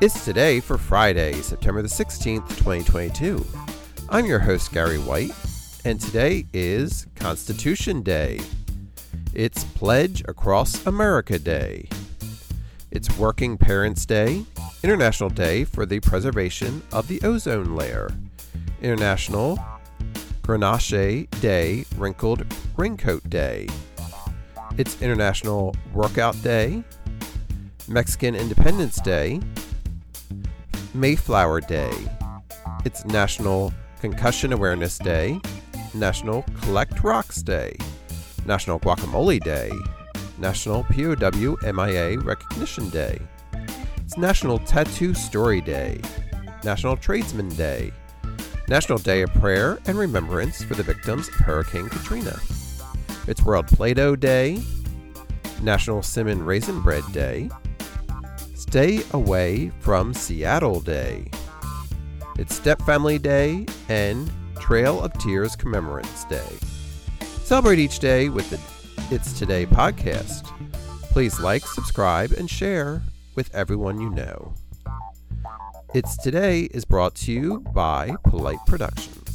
It's today for Friday, September the 16th, 2022. I'm your host, Gary White, and today is Constitution Day. It's Pledge Across America Day. It's Working Parents Day, International Day for the Preservation of the Ozone Layer, International Grenache Day, Wrinkled Raincoat Day. It's International Workout Day, Mexican Independence Day, Mayflower Day. It's National Concussion Awareness Day, National Collect Rocks Day, National Guacamole Day, National POW MIA Recognition Day. It's National Tattoo Story Day, National Tradesman Day, National Day of Prayer and Remembrance for the victims of Hurricane Katrina. It's World Play Doh Day, National Cinnamon Raisin Bread Day, Stay Away from Seattle Day. It's Step Family Day and Trail of Tears Commemorance Day. Celebrate each day with the It's Today podcast. Please like, subscribe, and share with everyone you know. It's Today is brought to you by Polite Productions.